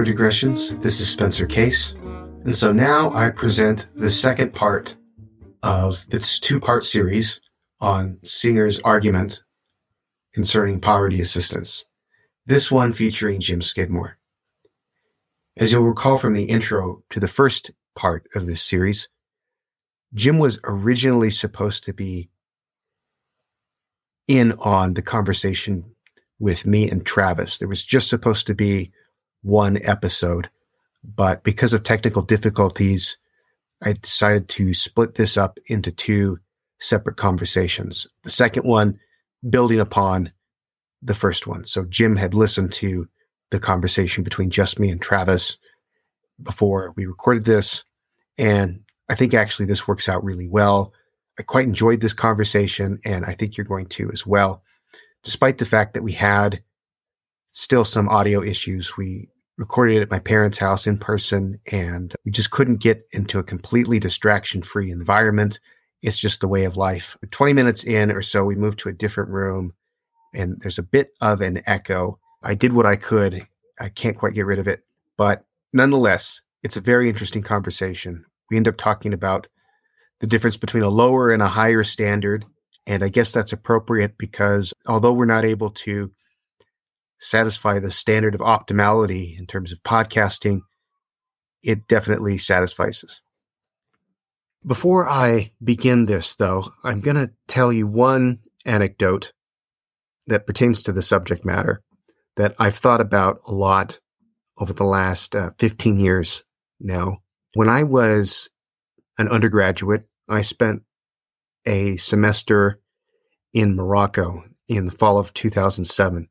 Microdigressions. This is Spencer Case. And so now I present the second part of this two part series on Singer's argument concerning poverty assistance. This one featuring Jim Skidmore. As you'll recall from the intro to the first part of this series, Jim was originally supposed to be in on the conversation with me and Travis. There was just supposed to be one episode, but because of technical difficulties, I decided to split this up into two separate conversations. The second one building upon the first one. So Jim had listened to the conversation between just me and Travis before we recorded this. And I think actually this works out really well. I quite enjoyed this conversation, and I think you're going to as well. Despite the fact that we had still some audio issues, we recorded it at my parents' house in person, and we just couldn't get into a completely distraction free environment. It's just the way of life. 20 minutes in or so, we moved to a different room, and there's a bit of an echo. I did what I could. I can't quite get rid of it, but nonetheless, it's a very interesting conversation. We end up talking about the difference between a lower and a higher standard. And I guess that's appropriate because although we're not able to satisfy the standard of optimality in terms of podcasting, it definitely satisfies us. Before I begin this, though, I'm going to tell you one anecdote that pertains to the subject matter that I've thought about a lot over the last uh, 15 years now. When I was an undergraduate, I spent a semester in Morocco in the fall of 2007.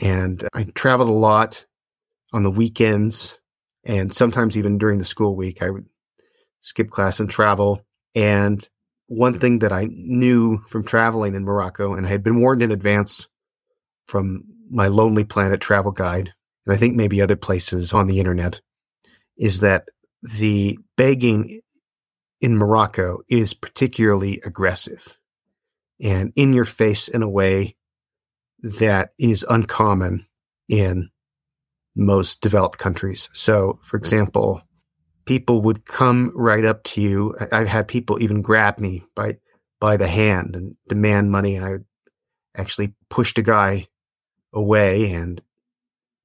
And I traveled a lot on the weekends and sometimes even during the school week. I would skip class and travel. And one thing that I knew from traveling in Morocco, and I had been warned in advance from my Lonely Planet travel guide, and I think maybe other places on the internet, is that the begging in Morocco is particularly aggressive and in your face in a way that is uncommon in most developed countries. So, for example, people would come right up to you. I've had people even grab me by by the hand and demand money, and I actually pushed a guy away and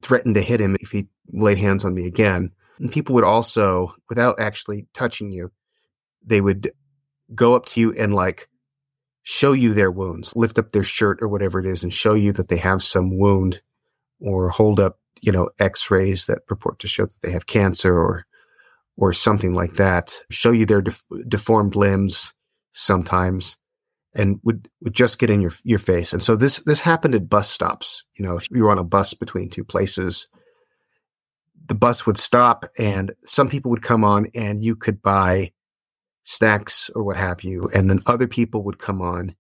threatened to hit him if he laid hands on me again. And people would also, without actually touching you, they would go up to you and like show you their wounds, lift up their shirt or whatever it is and show you that they have some wound or hold up, you know, x-rays that purport to show that they have cancer or or something like that. Show you their def- deformed limbs sometimes and would would just get in your your face. And so this this happened at bus stops. You know, if you were on a bus between two places, the bus would stop and some people would come on and you could buy snacks or what have you and then other people would come on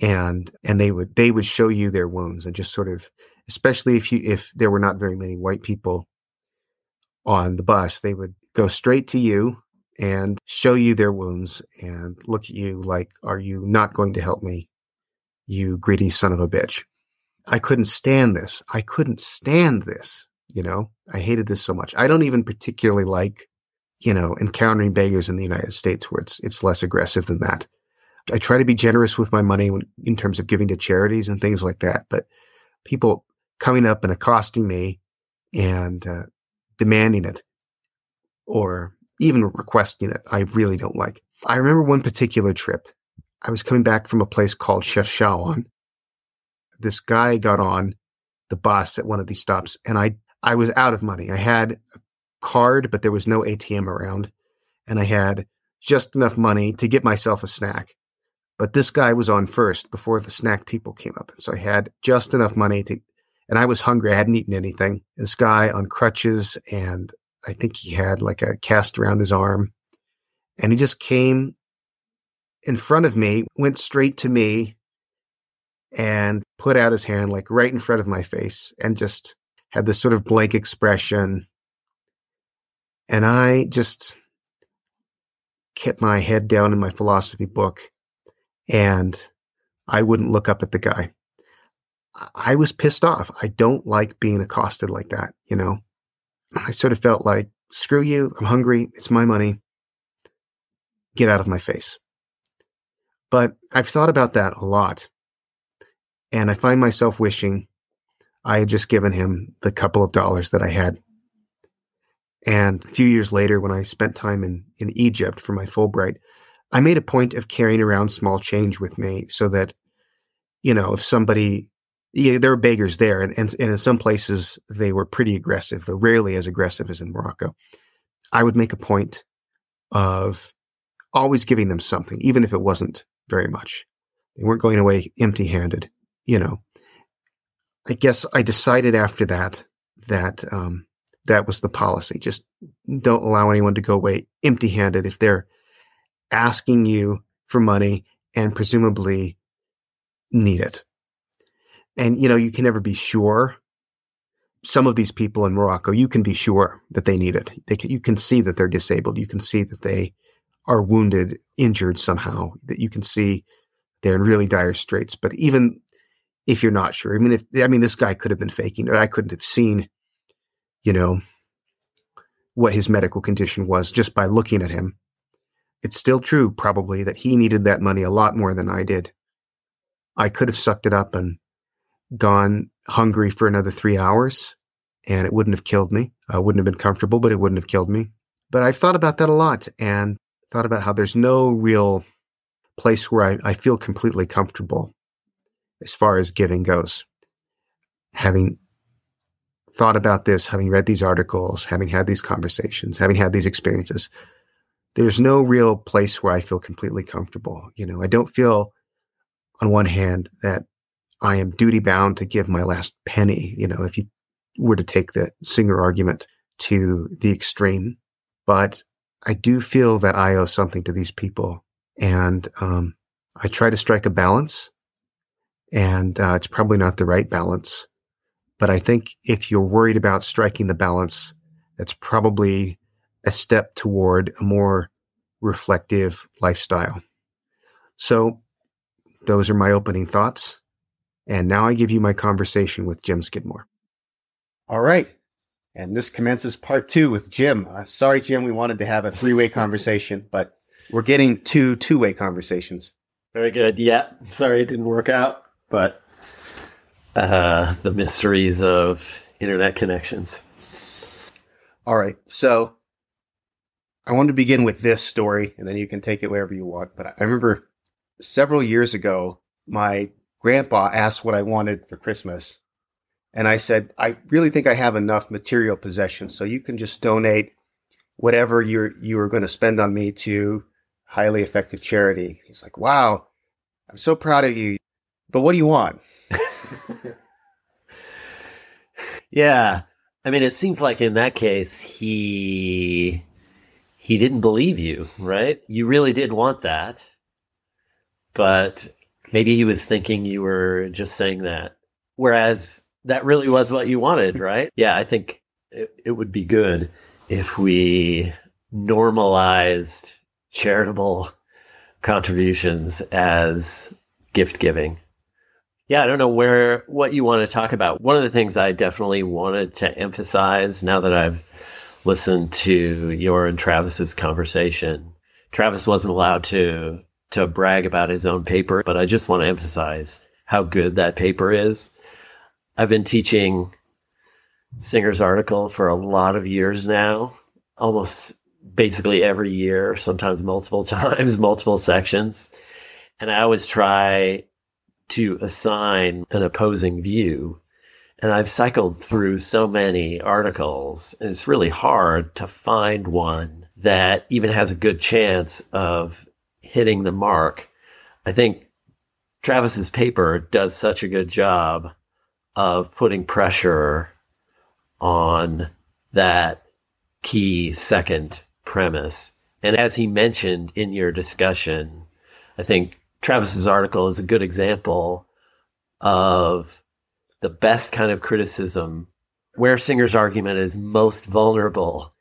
and and they would they would show you their wounds and just sort of especially if you if there were not very many white people on the bus they would go straight to you and show you their wounds and look at you like are you not going to help me you greedy son of a bitch? I couldn't stand this. I couldn't stand this you know? I hated this so much. I don't even particularly like you know, encountering beggars in the United States where it's it's less aggressive than that. I try to be generous with my money in terms of giving to charities and things like that, but people coming up and accosting me and uh, demanding it or even requesting it, I really don't like. I remember one particular trip. I was coming back from a place called Chef Chefchaouen. This guy got on the bus at one of these stops, and I I was out of money. I had card, but there was no ATM around. And I had just enough money to get myself a snack. But this guy was on first before the snack people came up. And so I had just enough money to, and I was hungry. I hadn't eaten anything. This guy on crutches, and I think he had like a cast around his arm. And he just came in front of me, went straight to me, and put out his hand like right in front of my face and just had this sort of blank expression and I just kept my head down in my philosophy book and I wouldn't look up at the guy. I was pissed off. I don't like being accosted like that, you know? I sort of felt like, screw you, I'm hungry, it's my money, get out of my face. But I've thought about that a lot. And I find myself wishing I had just given him the couple of dollars that I had. And a few years later, when I spent time in, in Egypt for my Fulbright, I made a point of carrying around small change with me so that, you know, if somebody, yeah, there were beggars there, and, and, and in some places they were pretty aggressive, though rarely as aggressive as in Morocco. I would make a point of always giving them something, even if it wasn't very much. They weren't going away empty handed, you know. I guess I decided after that that um, that was the policy. Just don't allow anyone to go away empty handed if they're asking you for money and presumably need it. And, you know, you can never be sure. Some of these people in Morocco, you can be sure that they need it. They can, you can see that they're disabled. You can see that they are wounded, injured somehow, that you can see they're in really dire straits. But even if you're not sure, I mean, if, I mean, this guy could have been faking it. I couldn't have seen, you know, what his medical condition was just by looking at him. It's still true, probably, that he needed that money a lot more than I did. I could have sucked it up and gone hungry for another three hours, and it wouldn't have killed me. I wouldn't have been comfortable, but it wouldn't have killed me. But I've thought about that a lot and thought about how there's no real place where I, I feel completely comfortable as far as giving goes. Having thought about this, having read these articles, having had these conversations, having had these experiences, there's no real place where I feel completely comfortable. You know, I don't feel on one hand that I am duty bound to give my last penny, you know, if you were to take the Singer argument to the extreme. But I do feel that I owe something to these people. And um, I try to strike a balance. And uh, it's probably not the right balance. But I think if you're worried about striking the balance, that's probably a step toward a more reflective lifestyle. So, those are my opening thoughts. And now I give you my conversation with Jim Skidmore. All right. And this commences part two with Jim. Uh, sorry, Jim, we wanted to have a three way conversation, but we're getting two two way conversations. Very good. Yeah. Sorry it didn't work out, but uh, the mysteries of internet connections. All right. So I want to begin with this story, and then you can take it wherever you want. But I remember several years ago, my grandpa asked what I wanted for Christmas. And I said, I really think I have enough material possessions, so you can just donate whatever you're you are going to spend on me to highly effective charity. He's like, Wow, I'm so proud of you. But what do you want? Yeah. I mean, it seems like in that case, he he didn't believe you, right? You really did want that. But maybe he was thinking you were just saying that. Whereas that really was what you wanted, right? Yeah, I think it, it would be good if we normalized charitable contributions as gift giving. Yeah, I don't know where what you want to talk about. One of the things I definitely wanted to emphasize now that I've listened to your and Travis's conversation. Travis wasn't allowed to to brag about his own paper, but I just want to emphasize how good that paper is. I've been teaching Singer's article for a lot of years now, almost basically every year, sometimes multiple times, multiple sections. And I always try to assign an opposing view and I've cycled through so many articles, and it's really hard to find one that even has a good chance of hitting the mark. I think Travis's paper does such a good job of putting pressure on that key second premise. And as he mentioned in your discussion, I think Travis's article is a good example of the best kind of criticism, where Singer's argument is most vulnerable,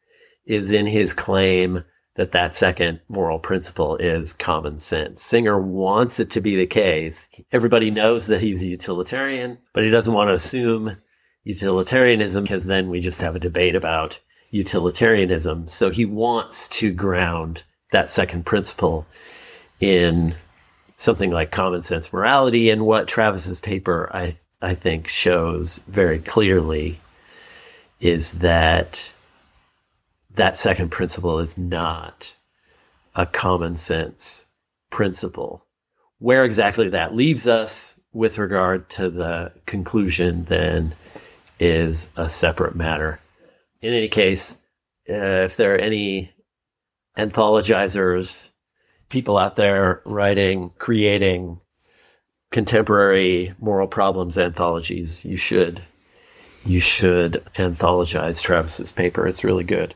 is in his claim that that second moral principle is common sense. Singer wants it to be the case. Everybody knows that he's a utilitarian, but he doesn't want to assume utilitarianism because then we just have a debate about utilitarianism. So he wants to ground that second principle in something like common sense morality. And what Travis's paper, I, I think, shows very clearly is that that second principle is not a common sense principle. Where exactly that leaves us with regard to the conclusion then is a separate matter. In any case, uh, if there are any anthologizers, people out there writing, creating contemporary moral problems anthologies, you should you should anthologize Travis's paper. It's really good.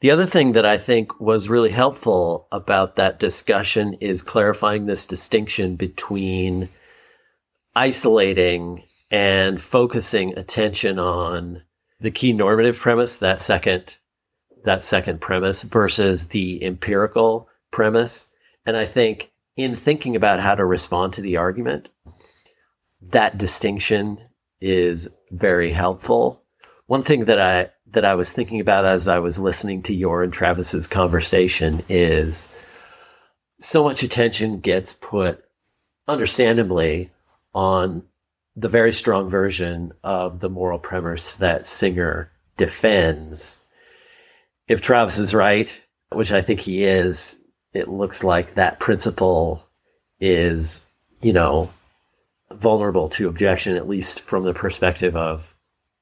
The other thing that I think was really helpful about that discussion is clarifying this distinction between isolating and focusing attention on the key normative premise, that second that second premise versus the empirical premise. And I think in thinking about how to respond to the argument, that distinction is very helpful. One thing that I that I was thinking about as I was listening to your and Travis's conversation is so much attention gets put understandably on the very strong version of the moral premise that Singer defends. If Travis is right, which I think he is, it looks like that principle is, you know, vulnerable to objection, at least from the perspective of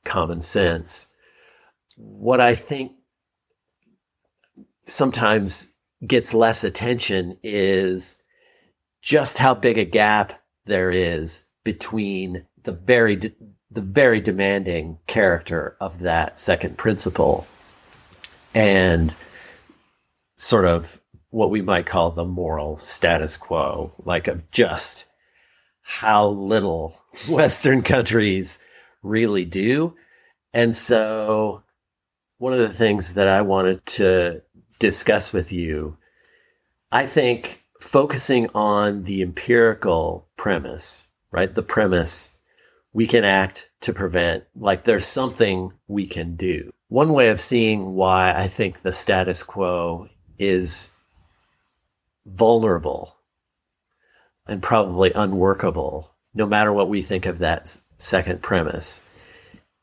common sense. What I think sometimes gets less attention is just how big a gap there is between the very de- the very demanding character of that second principle and sort of what we might call the moral status quo, like of just how little Western countries really do. And so, one of the things that I wanted to discuss with you, I think focusing on the empirical premise, right? The premise we can act to prevent, like there's something we can do. One way of seeing why I think the status quo is vulnerable and probably unworkable, no matter what we think of that second premise,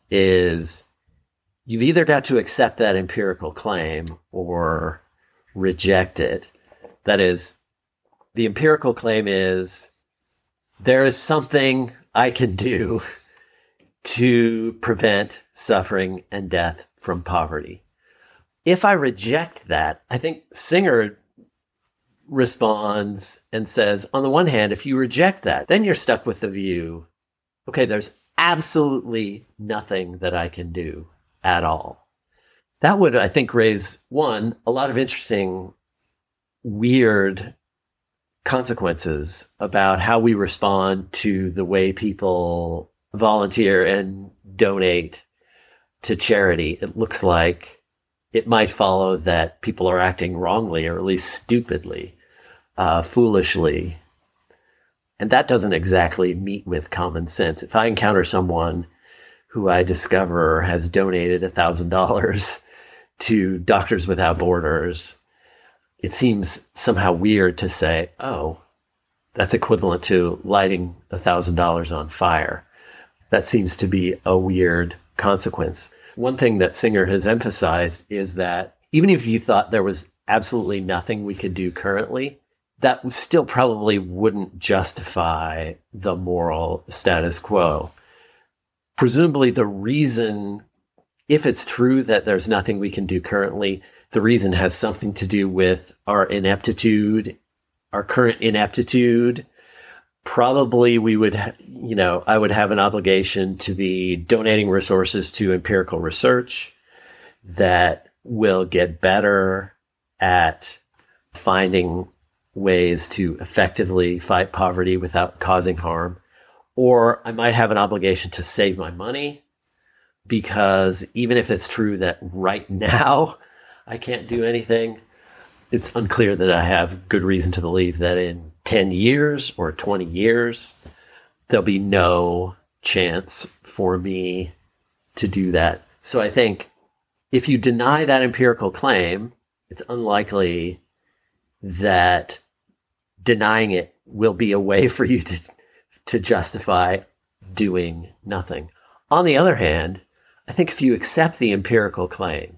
is you've either got to accept that empirical claim or reject it. That is, the empirical claim is there is something I can do to prevent suffering and death from poverty. If I reject that, I think Singer responds and says, on the one hand, if you reject that, then you're stuck with the view, okay, there's absolutely nothing that I can do at all. That would, I think, raise one, a lot of interesting, weird consequences about how we respond to the way people volunteer and donate to charity. It looks like it might follow that people are acting wrongly or at least stupidly uh, foolishly. And that doesn't exactly meet with common sense. If I encounter someone who I discover has donated $1,000 to Doctors Without Borders, it seems somehow weird to say, oh, that's equivalent to lighting $1,000 on fire. That seems to be a weird consequence. One thing that Singer has emphasized is that even if you thought there was absolutely nothing we could do currently, that still probably wouldn't justify the moral status quo. Presumably, the reason, if it's true that there's nothing we can do currently, the reason has something to do with our ineptitude, our current ineptitude. Probably we would, you know, I would have an obligation to be donating resources to empirical research that will get better at finding ways to effectively fight poverty without causing harm. Or I might have an obligation to save my money because even if it's true that right now I can't do anything, it's unclear that I have good reason to believe that in 10 years or 20 years, there'll be no chance for me to do that. So I think if you deny that empirical claim, it's unlikely that denying it will be a way for you to, to justify doing nothing. On the other hand, I think if you accept the empirical claim,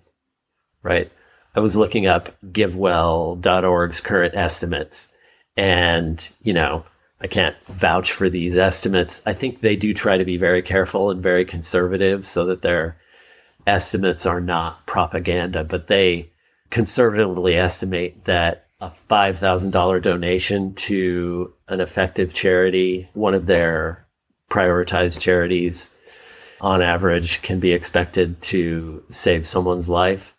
right? I was looking up givewell.org's current estimates and, you know, I can't vouch for these estimates. I think they do try to be very careful and very conservative so that their estimates are not propaganda, but they conservatively estimate that a $5,000 donation to an effective charity, one of their prioritized charities, on average, can be expected to save someone's life.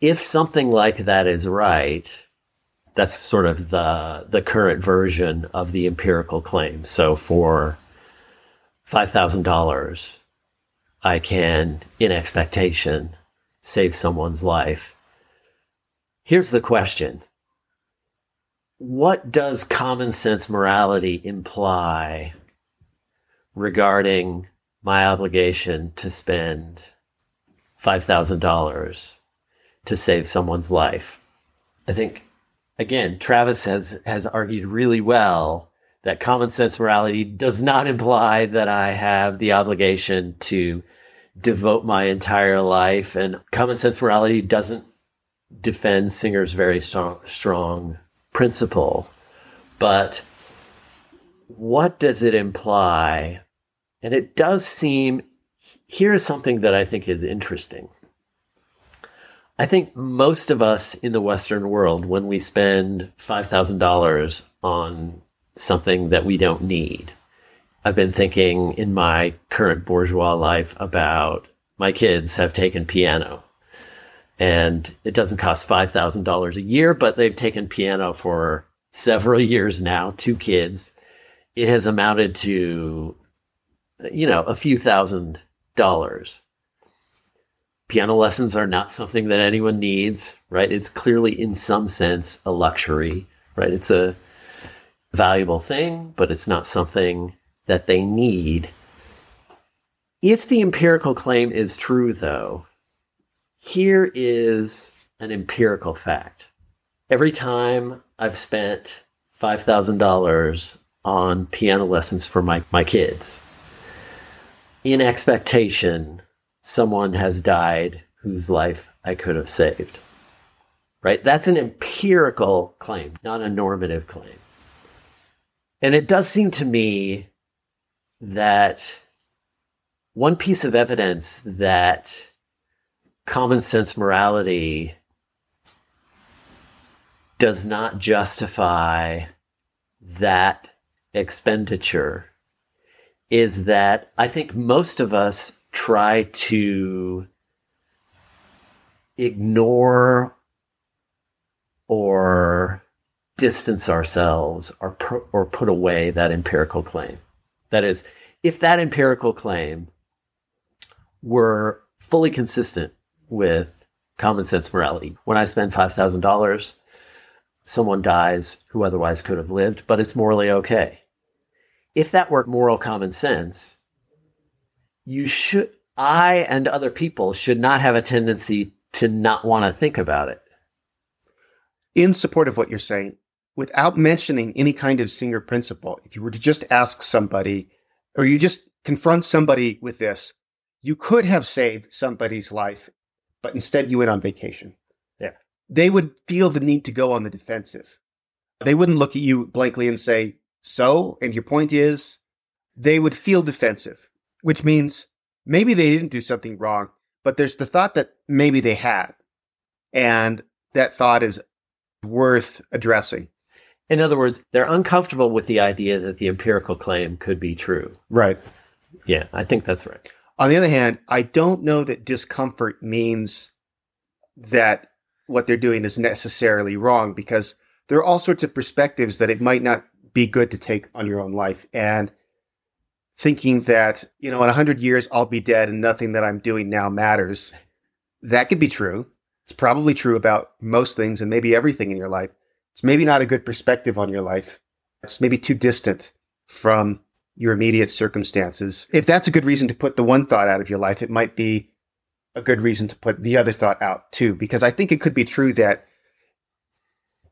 If something like that is right, that's sort of the the current version of the empirical claim. So for five thousand dollars, I can, in expectation, save someone's life. Here's the question. What does common sense morality imply regarding my obligation to spend $5,000 to save someone's life? I think again, Travis has has argued really well that common sense morality does not imply that I have the obligation to devote my entire life, and common sense morality doesn't defend Singer's very strong strong principle, but what does it imply? And it does seem here is something that I think is interesting. I think most of us in the Western world, when we spend $5,000 on something that we don't need, I've been thinking in my current bourgeois life about my kids have taken piano. And it doesn't cost $5,000 a year, but they've taken piano for several years now, two kids. It has amounted to, you know, a few thousand dollars piano lessons are not something that anyone needs, right? It's clearly, in some sense, a luxury, right? It's a valuable thing, but it's not something that they need. If the empirical claim is true, though, here is an empirical fact. Every time I've spent $5,000 on piano lessons for my, my kids, in expectation someone has died whose life I could have saved. Right? That's an empirical claim, not a normative claim. And it does seem to me that one piece of evidence that common sense morality does not justify that expenditure is that I think most of us try to ignore or distance ourselves or, or put away that empirical claim. That is, if that empirical claim were fully consistent with common sense morality, when I spend $5,000, someone dies who otherwise could have lived, but it's morally okay. If that were moral common sense, you should, I and other people should not have a tendency to not want to think about it. In support of what you're saying, without mentioning any kind of Singer principle, if you were to just ask somebody, or you just confront somebody with this, you could have saved somebody's life, but instead you went on vacation. Yeah. They would feel the need to go on the defensive. They wouldn't look at you blankly and say, so, and your point is, they would feel defensive which means maybe they didn't do something wrong, but there's the thought that maybe they had. And that thought is worth addressing. In other words, they're uncomfortable with the idea that the empirical claim could be true. Right. Yeah, I think that's right. On the other hand, I don't know that discomfort means that what they're doing is necessarily wrong because there are all sorts of perspectives that it might not be good to take on your own life. And thinking that, you know, in 100 years, I'll be dead and nothing that I'm doing now matters. That could be true. It's probably true about most things and maybe everything in your life. It's maybe not a good perspective on your life. It's maybe too distant from your immediate circumstances. If that's a good reason to put the one thought out of your life, it might be a good reason to put the other thought out too, because I think it could be true that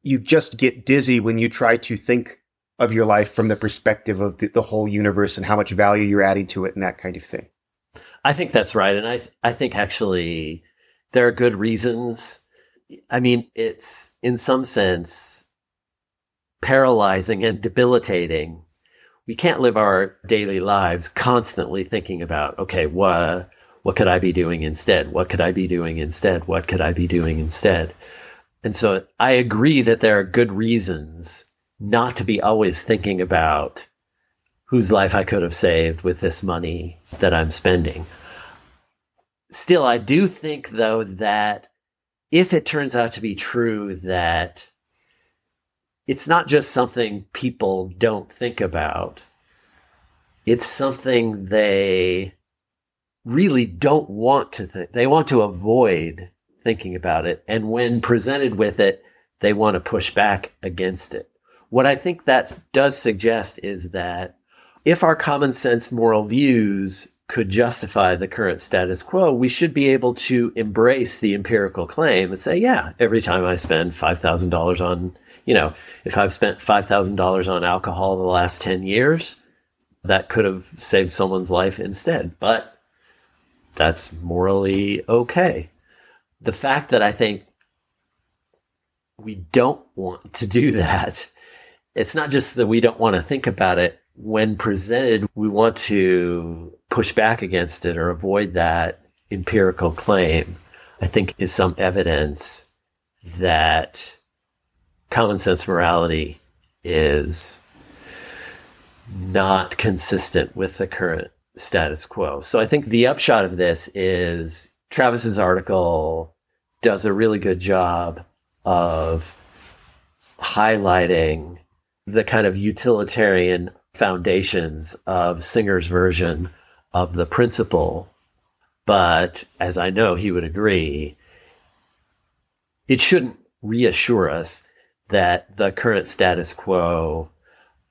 you just get dizzy when you try to think of your life from the perspective of the, the whole universe and how much value you're adding to it and that kind of thing. I think that's right, and I I think actually there are good reasons. I mean, it's in some sense paralyzing and debilitating. We can't live our daily lives constantly thinking about, okay, what what could I be doing instead? What could I be doing instead? What could I be doing instead? And so I agree that there are good reasons not to be always thinking about whose life I could have saved with this money that I'm spending. Still, I do think, though, that if it turns out to be true that it's not just something people don't think about, it's something they really don't want to think. They want to avoid thinking about it. And when presented with it, they want to push back against it. What I think that does suggest is that if our common sense moral views could justify the current status quo, we should be able to embrace the empirical claim and say, yeah, every time I spend $5,000 on, you know, if I've spent $5,000 on alcohol in the last 10 years, that could have saved someone's life instead. But that's morally okay. The fact that I think we don't want to do that it's not just that we don't want to think about it. When presented, we want to push back against it or avoid that empirical claim, I think is some evidence that common sense morality is not consistent with the current status quo. So I think the upshot of this is Travis's article does a really good job of highlighting the kind of utilitarian foundations of Singer's version of the principle. But as I know he would agree, it shouldn't reassure us that the current status quo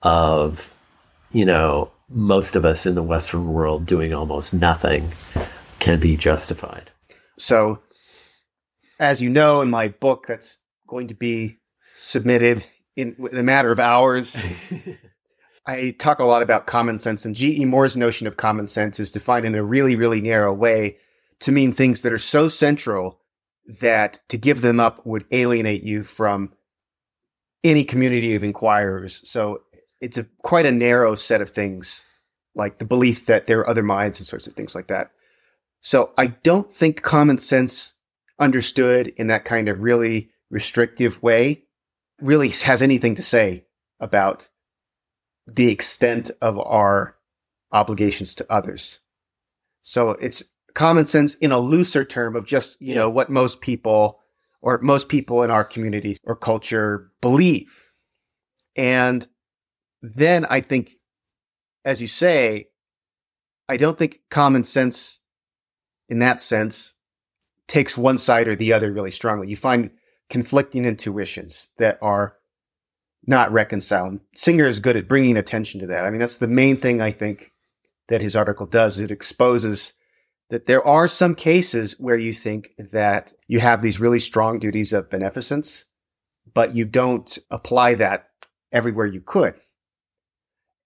of, you know, most of us in the Western world doing almost nothing can be justified. So, as you know, in my book that's going to be submitted in, in a matter of hours. I talk a lot about common sense, and G.E. Moore's notion of common sense is defined in a really, really narrow way to mean things that are so central that to give them up would alienate you from any community of inquirers. So it's a quite a narrow set of things, like the belief that there are other minds and sorts of things like that. So I don't think common sense understood in that kind of really restrictive way really has anything to say about the extent of our obligations to others. So it's common sense in a looser term of just, you know, what most people or most people in our communities or culture believe. And then I think, as you say, I don't think common sense in that sense takes one side or the other really strongly. You find conflicting intuitions that are not reconciled. Singer is good at bringing attention to that. I mean, that's the main thing I think that his article does. It exposes that there are some cases where you think that you have these really strong duties of beneficence, but you don't apply that everywhere you could.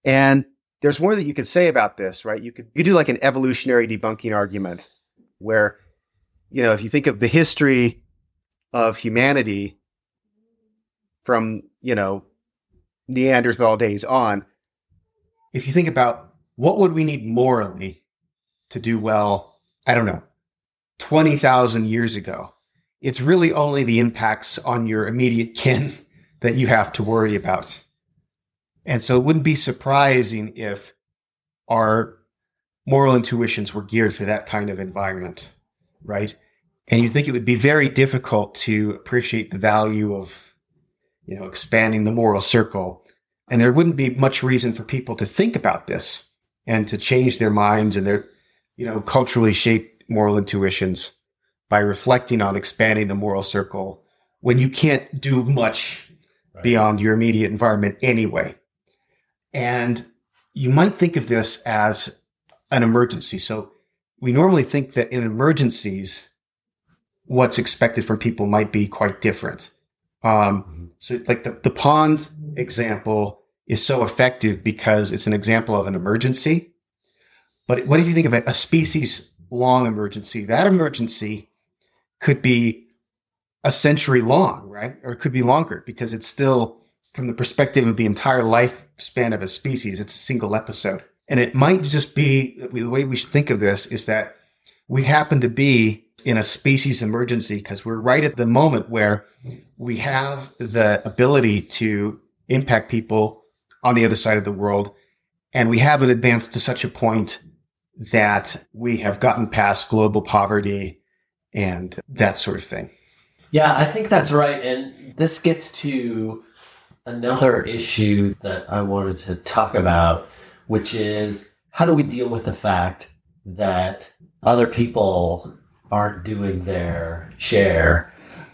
And there's more that you could say about this, right? You could you do like an evolutionary debunking argument where, you know, if you think of the history of humanity from, you know, Neanderthal days on, if you think about what would we need morally to do well, I don't know, 20,000 years ago, it's really only the impacts on your immediate kin that you have to worry about. And so it wouldn't be surprising if our moral intuitions were geared for that kind of environment, right? And you think it would be very difficult to appreciate the value of, you know, expanding the moral circle. And there wouldn't be much reason for people to think about this and to change their minds and their, you know, culturally shaped moral intuitions by reflecting on expanding the moral circle when you can't do much right. beyond your immediate environment anyway. And you might think of this as an emergency. So we normally think that in emergencies, what's expected from people might be quite different. Um, so like the, the pond example is so effective because it's an example of an emergency. But what if you think of a species long emergency? That emergency could be a century long, right? Or it could be longer because it's still from the perspective of the entire lifespan of a species. It's a single episode. And it might just be the way we should think of this is that we happen to be in a species emergency because we're right at the moment where we have the ability to impact people on the other side of the world. And we haven't advanced to such a point that we have gotten past global poverty and that sort of thing. Yeah, I think that's right. And this gets to another issue that I wanted to talk about, which is how do we deal with the fact that other people aren't doing their share?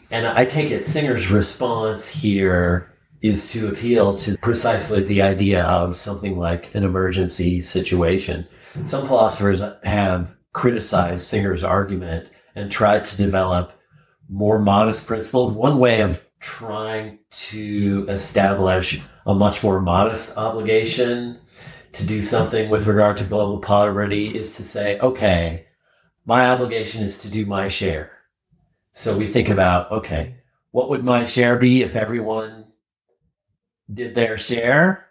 And I take it Singer's response here is to appeal to precisely the idea of something like an emergency situation. Some philosophers have criticized Singer's argument and tried to develop more modest principles. One way of trying to establish a much more modest obligation to do something with regard to global poverty is to say, okay, my obligation is to do my share. So we think about, okay, what would my share be if everyone did their share?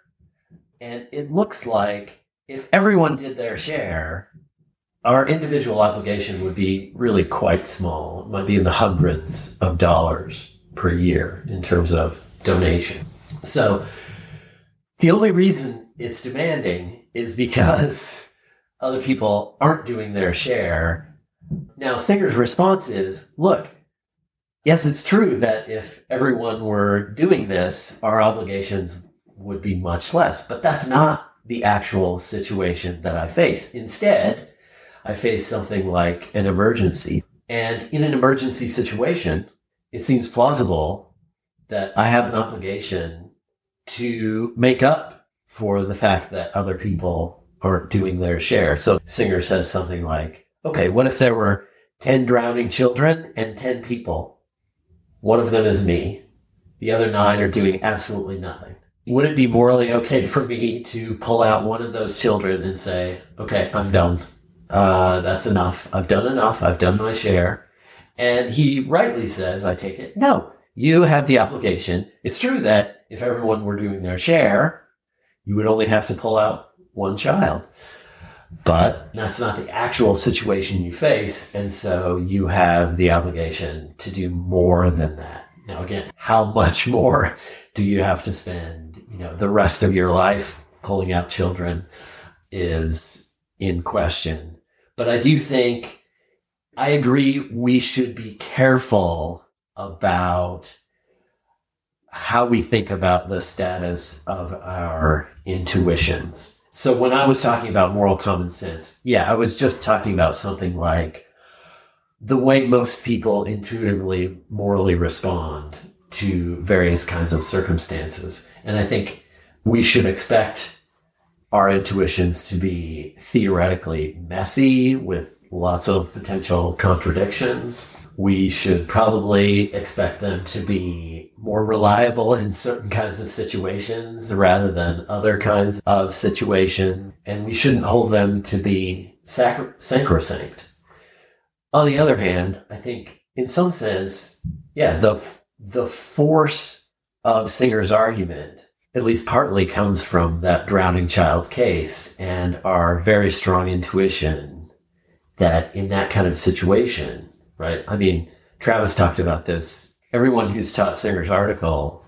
And it looks like if everyone did their share, our individual obligation would be really quite small. It might be in the hundreds of dollars per year in terms of donation. So the only reason it's demanding is because other people aren't doing their share. Now, Singer's response is look, yes, it's true that if everyone were doing this, our obligations would be much less, but that's not the actual situation that I face. Instead, I face something like an emergency. And in an emergency situation, it seems plausible that I have an obligation to make up for the fact that other people aren't doing their share. So Singer says something like, okay, what if there were 10 drowning children and 10 people? One of them is me. The other nine are doing absolutely nothing. Would it be morally okay for me to pull out one of those children and say, okay, I'm done uh, that's enough. I've done enough. I've done my share. And he rightly says, I take it, no, you have the obligation. It's true that if everyone were doing their share, you would only have to pull out one child. But that's not the actual situation you face. And so you have the obligation to do more than that. Now, again, how much more do you have to spend, you know, the rest of your life pulling out children is in question. But I do think I agree we should be careful about how we think about the status of our intuitions. So when I was talking about moral common sense, yeah, I was just talking about something like the way most people intuitively morally respond to various kinds of circumstances. And I think we should expect our intuitions to be theoretically messy with lots of potential contradictions. We should probably expect them to be more reliable in certain kinds of situations rather than other kinds of situation. And we shouldn't hold them to be sacro- sacrosanct. On the other hand, I think in some sense, yeah, the, the force of Singer's argument at least partly comes from that drowning child case and our very strong intuition that in that kind of situation, right? I mean, Travis talked about this. Everyone who's taught Singer's article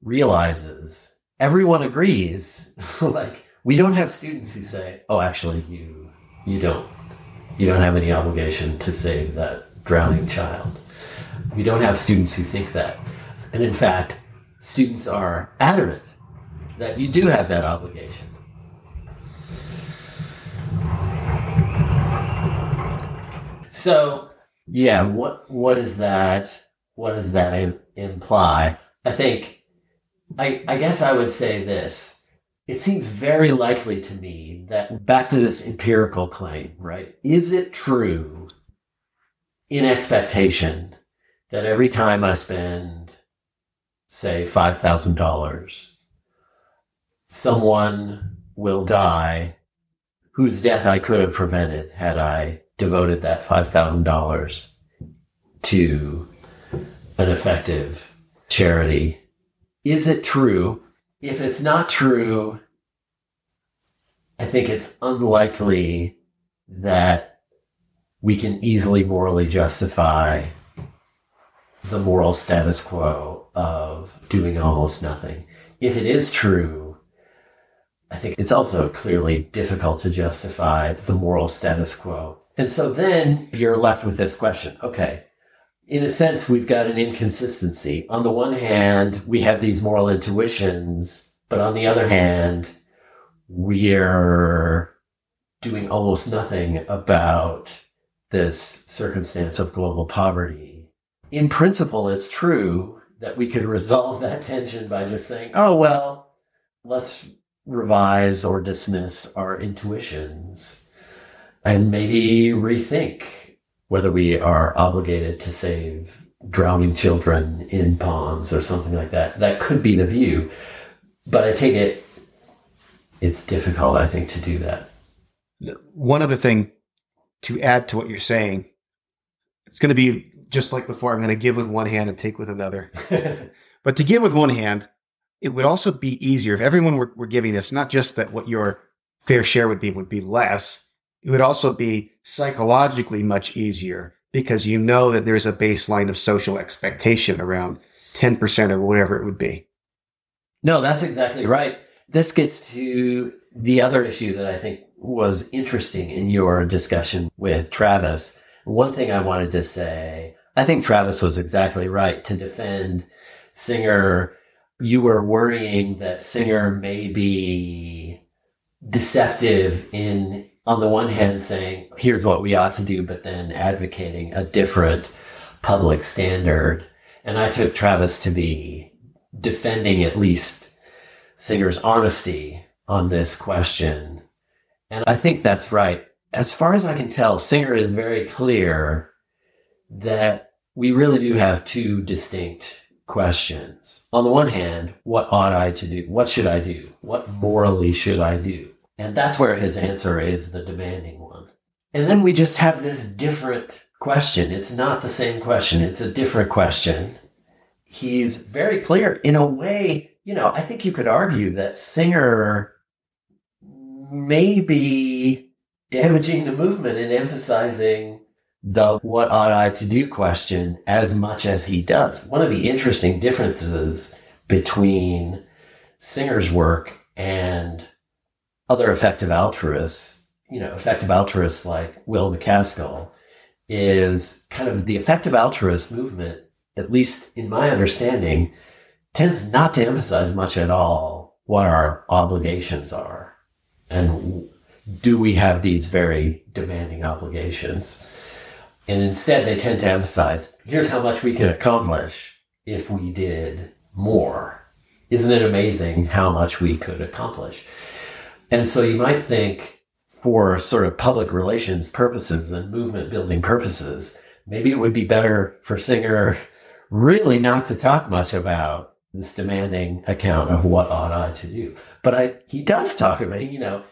realizes everyone agrees. like, we don't have students who say, oh, actually, you, you don't, you don't have any obligation to save that drowning child. We don't have students who think that. And in fact, students are adamant that you do have that obligation. So, yeah, what what does that what does that Im- imply? I think I I guess I would say this. it seems very likely to me that back to this empirical claim, right? Is it true in expectation that every time I spend, say, $5,000, someone will die whose death I could have prevented had I devoted that $5,000 to an effective charity. Is it true? If it's not true, I think it's unlikely that we can easily morally justify the moral status quo of doing almost nothing. If it is true, I think it's also clearly difficult to justify the moral status quo. And so then you're left with this question. Okay. In a sense, we've got an inconsistency. On the one hand, we have these moral intuitions, but on the other hand, we're doing almost nothing about this circumstance of global poverty. In principle, it's true that we could resolve that tension by just saying, oh, well, let's revise or dismiss our intuitions and maybe rethink whether we are obligated to save drowning children in ponds or something like that. That could be the view. But I take it it's difficult, I think, to do that. One other thing to add to what you're saying, it's going to be just like before. I'm going to give with one hand and take with another. but to give with one hand, it would also be easier if everyone were, were giving this, not just that what your fair share would be would be less. It would also be psychologically much easier because you know that there's a baseline of social expectation around 10% or whatever it would be. No, that's exactly right. This gets to the other issue that I think was interesting in your discussion with Travis. One thing I wanted to say, I think Travis was exactly right to defend Singer. You were worrying that Singer may be deceptive in, on the one hand, saying, here's what we ought to do, but then advocating a different public standard. And I took Travis to be defending at least Singer's honesty on this question. And I think that's right. As far as I can tell, Singer is very clear that we really do have two distinct questions. On the one hand, what ought I to do? What should I do? What morally should I do? And that's where his answer is the demanding one. And then we just have this different question. It's not the same question. It's a different question. He's very clear in a way you know, I think you could argue that Singer may be damaging the movement and emphasizing the what ought I to do question as much as he does. One of the interesting differences between Singer's work and other effective altruists, you know, effective altruists like Will MacAskill, is kind of the effective altruist movement, at least in my understanding, tends not to emphasize much at all what our obligations are and do we have these very demanding obligations and instead they tend to emphasize here's how much we could accomplish if we did more isn't it amazing how much we could accomplish and so you might think for sort of public relations purposes and movement building purposes maybe it would be better for singer really not to talk much about this demanding account of what ought I to do. But I, he does talk about, you know,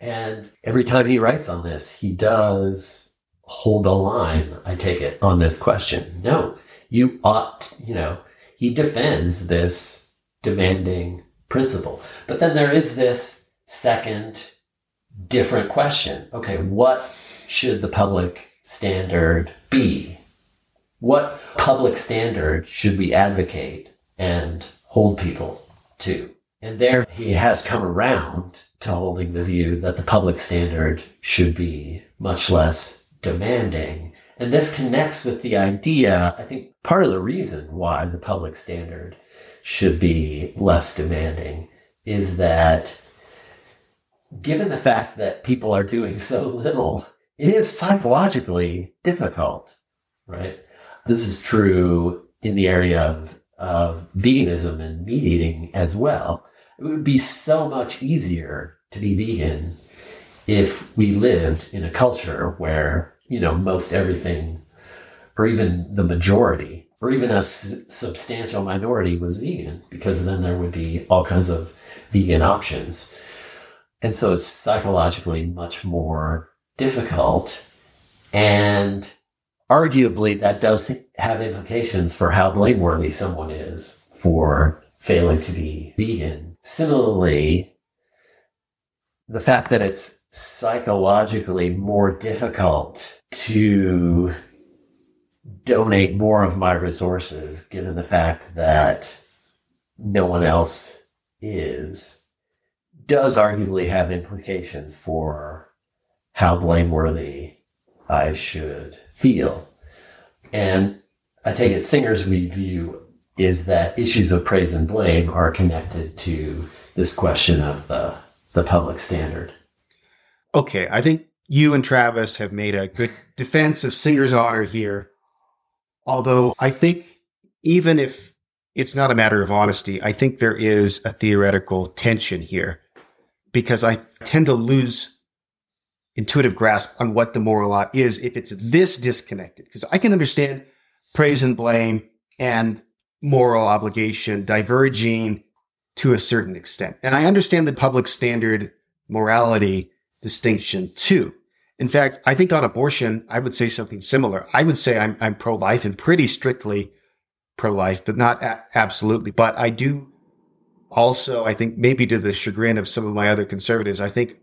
and every time he writes on this, he does hold the line, I take it, on this question. No, you ought, you know, he defends this demanding principle. But then there is this second different question. Okay, what should the public standard be? What public standard should we advocate and hold people to. And there he has come around to holding the view that the public standard should be much less demanding. And this connects with the idea, I think part of the reason why the public standard should be less demanding is that given the fact that people are doing so little, it is psychologically difficult, right? This is true in the area of of veganism and meat eating as well. it would be so much easier to be vegan if we lived in a culture where, you know, most everything, or even the majority, or even a s- substantial minority was vegan, because then there would be all kinds of vegan options. And so it's psychologically much more difficult. And arguably, that does have implications for how blameworthy someone is for failing to be vegan. Similarly, the fact that it's psychologically more difficult to donate more of my resources, given the fact that no one else is, does arguably have implications for how blameworthy I should feel. And I take it Singer's view is that issues of praise and blame are connected to this question of the, the public standard. Okay, I think you and Travis have made a good defense of Singer's honor here. Although I think even if it's not a matter of honesty, I think there is a theoretical tension here because I tend to lose intuitive grasp on what the moral law is if it's this disconnected. Because I can understand praise and blame and moral obligation diverging to a certain extent. And I understand the public standard morality distinction too. In fact, I think on abortion, I would say something similar. I would say I'm, I'm pro life and pretty strictly pro life, but not a- absolutely. But I do also, I think maybe to the chagrin of some of my other conservatives, I think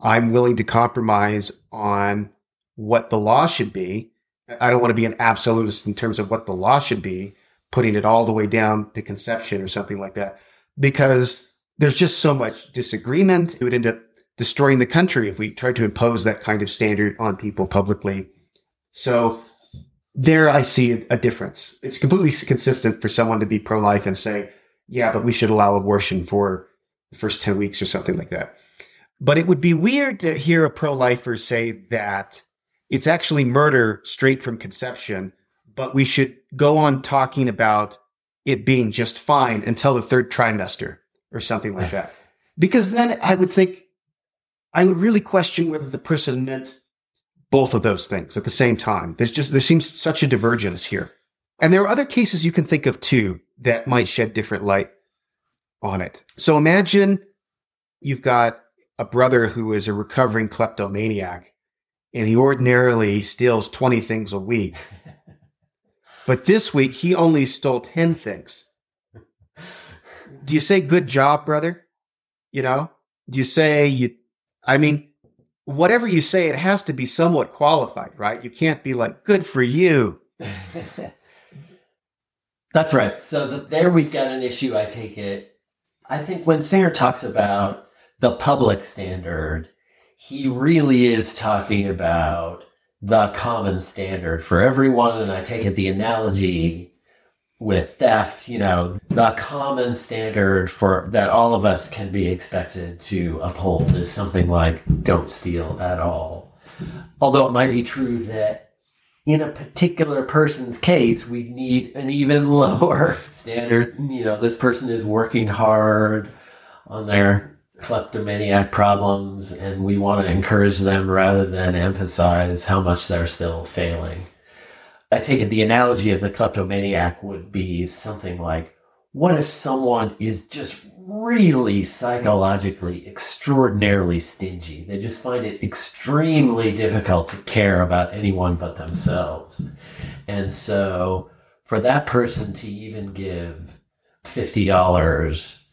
I'm willing to compromise on what the law should be. I don't want to be an absolutist in terms of what the law should be, putting it all the way down to conception or something like that, because there's just so much disagreement. It would end up destroying the country if we try to impose that kind of standard on people publicly. So there I see a difference. It's completely consistent for someone to be pro life and say, yeah, but we should allow abortion for the first 10 weeks or something like that. But it would be weird to hear a pro lifer say that it's actually murder straight from conception, but we should go on talking about it being just fine until the third trimester or something like that. Because then I would think, I would really question whether the person meant both of those things at the same time. There's just, there seems such a divergence here. And there are other cases you can think of too that might shed different light on it. So imagine you've got a brother who is a recovering kleptomaniac and he ordinarily steals 20 things a week. But this week he only stole 10 things. Do you say good job, brother? You know, do you say you, I mean, whatever you say, it has to be somewhat qualified, right? You can't be like, good for you. That's right. So the, there we've got an issue, I take it. I think when Singer talks about the public standard, he really is talking about the common standard for everyone. And I take it the analogy with theft, you know, the common standard for that all of us can be expected to uphold is something like don't steal at all. Although it might be true that in a particular person's case, we need an even lower standard. You know, this person is working hard on their kleptomaniac problems, and we want to encourage them rather than emphasize how much they're still failing. I take it the analogy of the kleptomaniac would be something like, what if someone is just really psychologically extraordinarily stingy? They just find it extremely difficult to care about anyone but themselves. And so for that person to even give $50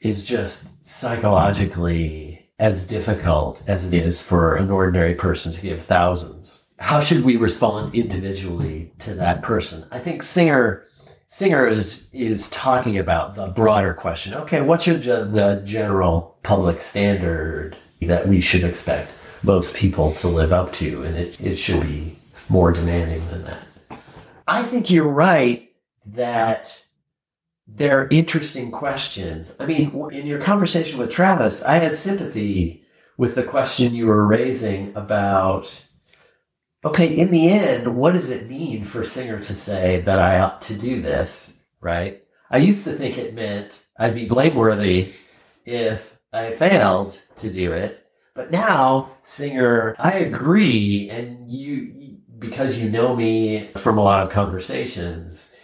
is just psychologically as difficult as it is for an ordinary person to give thousands. How should we respond individually to that person? I think Singer Singer is is talking about the broader question. Okay, what's your the general public standard that we should expect most people to live up to, and it it should be more demanding than that. I think you're right that they're interesting questions. I mean, in your conversation with Travis, I had sympathy with the question you were raising about okay, in the end, what does it mean for Singer to say that I ought to do this, right? I used to think it meant I'd be blameworthy if I failed to do it. But now, Singer, I agree, and you, because you know me from a lot of conversations,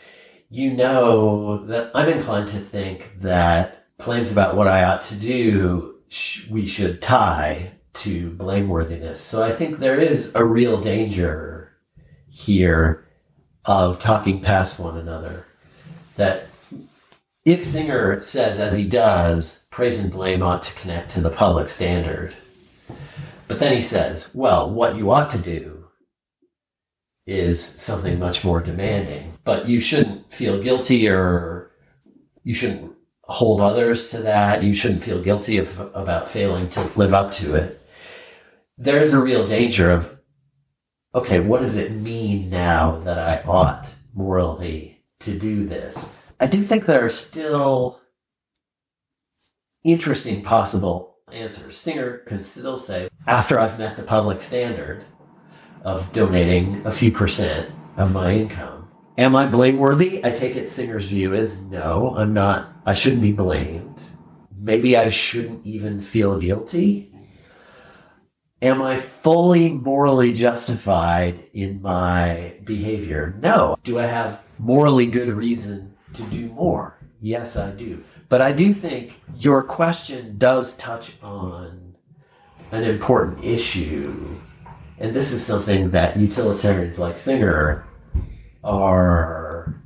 you know that I'm inclined to think that claims about what I ought to do, we should tie to blameworthiness. So I think there is a real danger here of talking past one another. That if Singer says, as he does, praise and blame ought to connect to the public standard, but then he says, well, what you ought to do is something much more demanding, but you shouldn't feel guilty or you shouldn't hold others to that. You shouldn't feel guilty about failing to live up to it. There's a real danger of, okay, what does it mean now that I ought morally to do this? I do think there are still interesting possible answers. Singer can still say, after I've met the public standard of donating a few percent of my income, am I blameworthy? I take it Singer's view is no, I'm not, I shouldn't be blamed. Maybe I shouldn't even feel guilty. Am I fully morally justified in my behavior? No. Do I have morally good reason to do more. Yes, I do. But I do think your question does touch on an important issue. And this is something that utilitarians like Singer are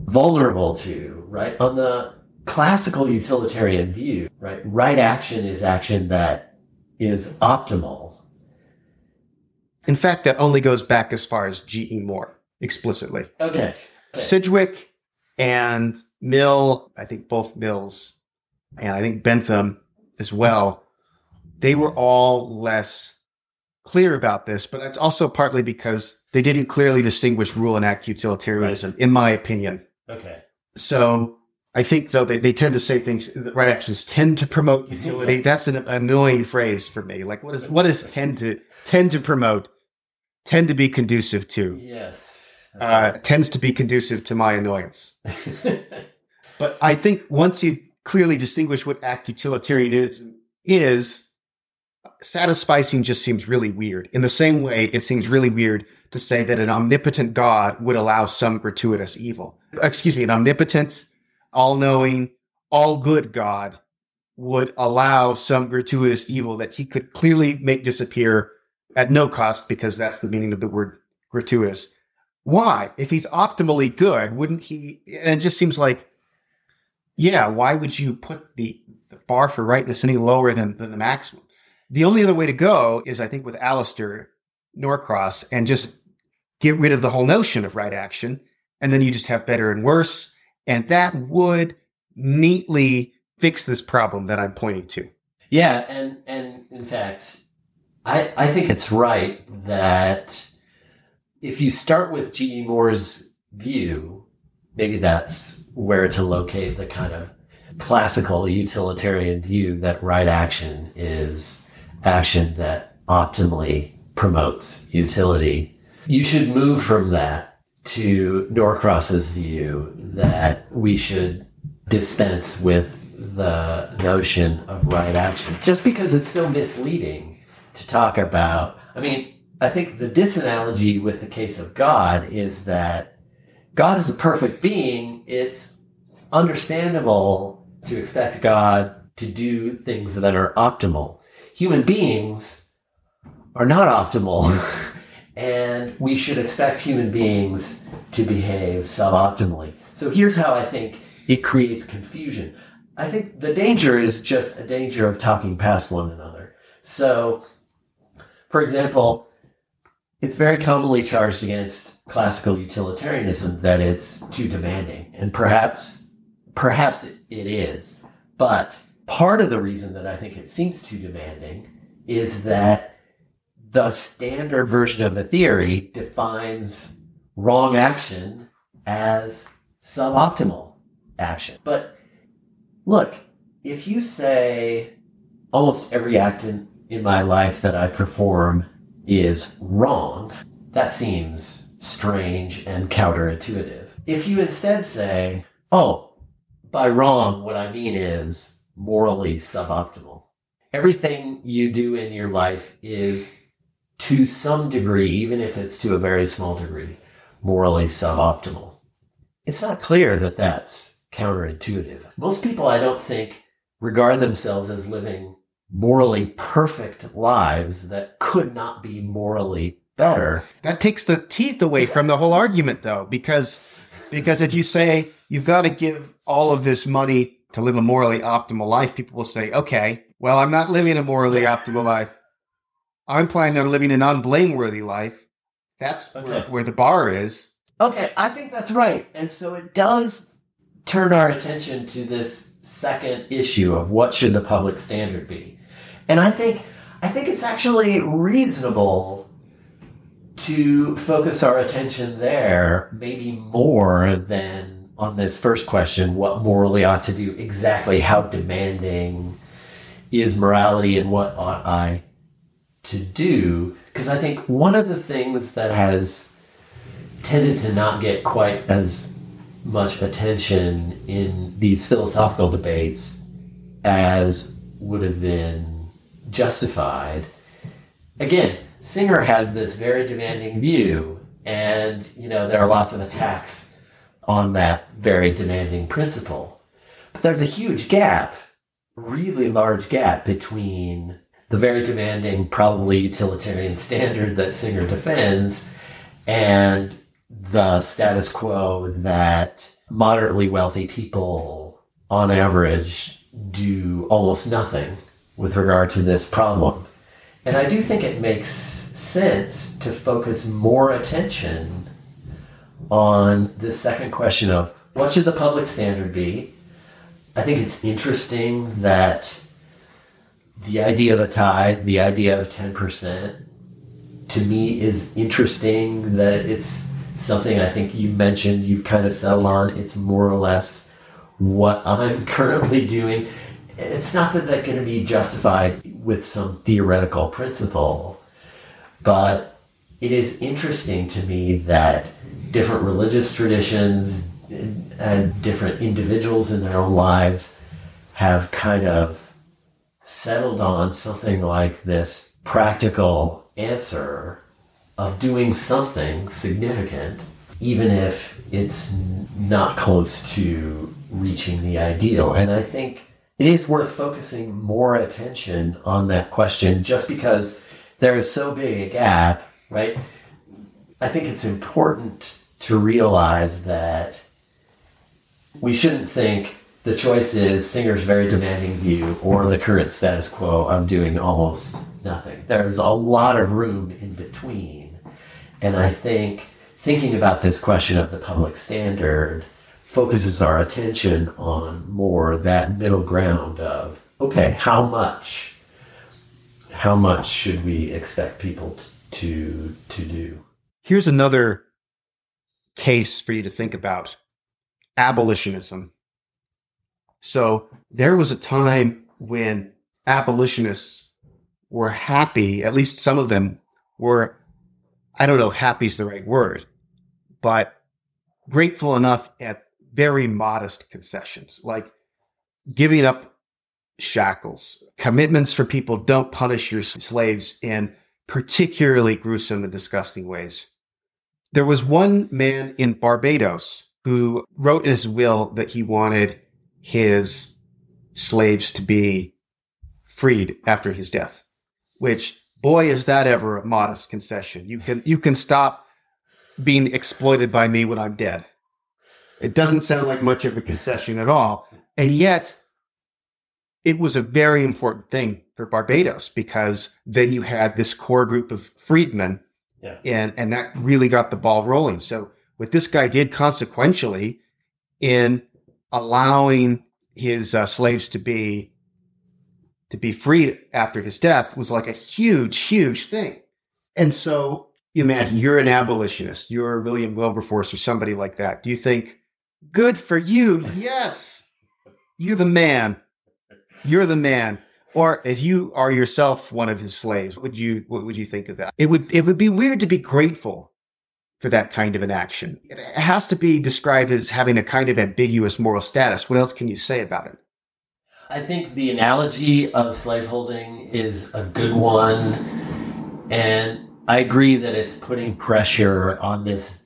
vulnerable to, right? On the classical utilitarian view, right? Right action is action that is optimal. In fact, that only goes back as far as G.E. Moore explicitly. Okay. Sidgwick and Mill, I think both Mills, and I think Bentham as well, they were all less clear about this, but that's also partly because they didn't clearly distinguish rule and act utilitarianism, right. in my opinion. Okay. So I think though they, they tend to say things right actions tend to promote utility. That's an annoying phrase for me. Like what is what is tend to tend to promote? Tend to be conducive to. Yes uh, tends to be conducive to my annoyance. but I think once you clearly distinguish what act utilitarianism is, satisficing just seems really weird. In the same way, it seems really weird to say that an omnipotent God would allow some gratuitous evil. Excuse me, an omnipotent, all knowing, all good God would allow some gratuitous evil that he could clearly make disappear at no cost because that's the meaning of the word gratuitous why? If he's optimally good, wouldn't he? And it just seems like, yeah, why would you put the, the bar for rightness any lower than, than the maximum? The only other way to go is, I think, with Alasdair Norcross and just get rid of the whole notion of right action. And then you just have better and worse. And that would neatly fix this problem that I'm pointing to. Yeah. And, and in fact, I, I think it's right that if you start with G.E. Moore's view, maybe that's where to locate the kind of classical utilitarian view that right action is action that optimally promotes utility. You should move from that to Norcross's view that we should dispense with the notion of right action just because it's so misleading to talk about. I mean, I think the disanalogy with the case of God is that God is a perfect being. It's understandable to expect God to do things that are optimal. Human beings are not optimal, and we should expect human beings to behave suboptimally. So here's how I think it creates confusion. I think the danger is just a danger of talking past one another. So, for example, it's very commonly charged against classical utilitarianism that it's too demanding, and perhaps, perhaps it is. But part of the reason that I think it seems too demanding is that the standard version of the theory defines wrong action as suboptimal action. But look, if you say almost every act in, in my life that I perform is wrong, that seems strange and counterintuitive. If you instead say, oh, by wrong, what I mean is morally suboptimal. Everything you do in your life is to some degree, even if it's to a very small degree, morally suboptimal. It's not clear that that's counterintuitive. Most people, I don't think, regard themselves as living morally perfect lives that could not be morally better. That takes the teeth away from the whole argument though, because because if you say you've got to give all of this money to live a morally optimal life, people will say, okay, well, I'm not living a morally optimal life. I'm planning on living an unblameworthy life. That's okay. where, where the bar is. Okay, I think that's right. And so it does turn our attention to this second issue of what should the public standard be. And I think I think it's actually reasonable to focus our attention there maybe more than on this first question what morally ought to do exactly how demanding is morality and what ought I to do because I think one of the things that has tended to not get quite as much attention in these philosophical debates as would have been justified. Again, Singer has this very demanding view, and you know there are lots of attacks on that very demanding principle. But there's a huge gap, really large gap between the very demanding, probably utilitarian standard that Singer defends and the status quo that moderately wealthy people, on average, do almost nothing with regard to this problem. And I do think it makes sense to focus more attention on this second question of what should the public standard be? I think it's interesting that the idea of a tithe, the idea of 10%, to me is interesting that it's something I think you mentioned you've kind of settled on. It's more or less what I'm currently doing. It's not that that's going to be justified with some theoretical principle, but it is interesting to me that different religious traditions and different individuals in their own lives have kind of settled on something like this practical answer of doing something significant, even if it's not close to reaching the ideal. And I think it is worth focusing more attention on that question just because there is so big a gap, right? I think it's important to realize that we shouldn't think the choice is Singer's very demanding view or the current status quo of doing almost nothing. There's a lot of room in between and I think thinking about this question of the public standard focuses our attention on more that middle ground of okay, how much how much should we expect people to to do? Here's another case for you to think about abolitionism. So there was a time when abolitionists were happy, at least some of them were I don't know if happy is the right word, but grateful enough at very modest concessions, like giving up shackles, commitments for people don't punish your slaves in particularly gruesome and disgusting ways. There was one man in Barbados who wrote in his will that he wanted his slaves to be freed after his death, which boy, is that ever a modest concession. You can you can stop being exploited by me when I'm dead. It doesn't sound like much of a concession at all. And yet it was a very important thing for Barbados because then you had this core group of freedmen yeah. and, and that really got the ball rolling. So what this guy did consequentially in allowing his uh, slaves to be to be freed after his death was like a huge, huge thing. And so you imagine you're an abolitionist, you're William Wilberforce or somebody like that. Do you think, good for you? Yes, you're the man. You're the man. Or if you are yourself one of his slaves, would you what would you think of that? It would it would be weird to be grateful for that kind of an action. It has to be described as having a kind of ambiguous moral status. What else can you say about it? I think the analogy of slaveholding is a good one. And I agree that it's putting pressure on this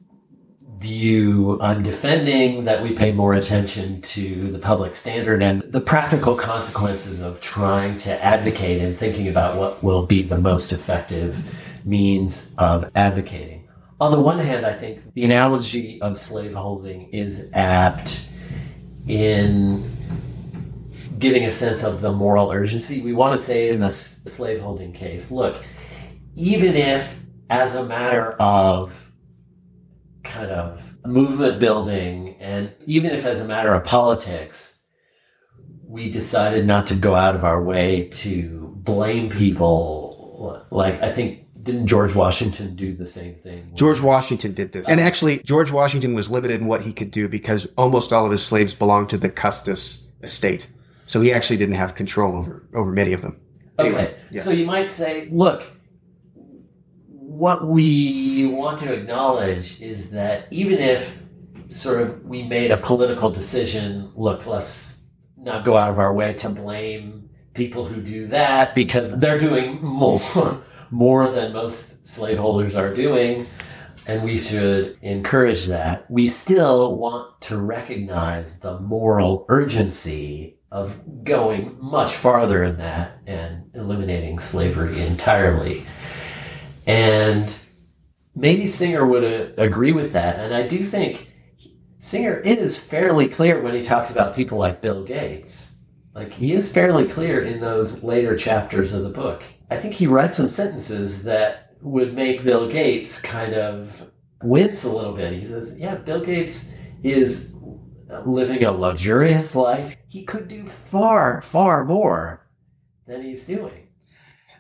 view I'm defending that we pay more attention to the public standard and the practical consequences of trying to advocate and thinking about what will be the most effective means of advocating. On the one hand, I think the analogy of slaveholding is apt in giving a sense of the moral urgency. We want to say in the slaveholding case, look, even if as a matter of kind of movement building, and even if as a matter of politics, we decided not to go out of our way to blame people. Like, I think, didn't George Washington do the same thing? George Washington did this. And actually, George Washington was limited in what he could do because almost all of his slaves belonged to the Custis estate. So he actually didn't have control over, over many of them. Okay. Yeah. So you might say, look, what we want to acknowledge is that even if sort of we made a political decision, look, let's not go out of our way to blame people who do that because they're doing more, more than most slaveholders are doing, and we should encourage that. We still want to recognize the moral urgency of going much farther in that and eliminating slavery entirely. And maybe Singer would uh, agree with that. And I do think Singer is fairly clear when he talks about people like Bill Gates. Like, he is fairly clear in those later chapters of the book. I think he writes some sentences that would make Bill Gates kind of wince a little bit. He says, Yeah, Bill Gates is living a luxurious life. He could do far, far more than he's doing.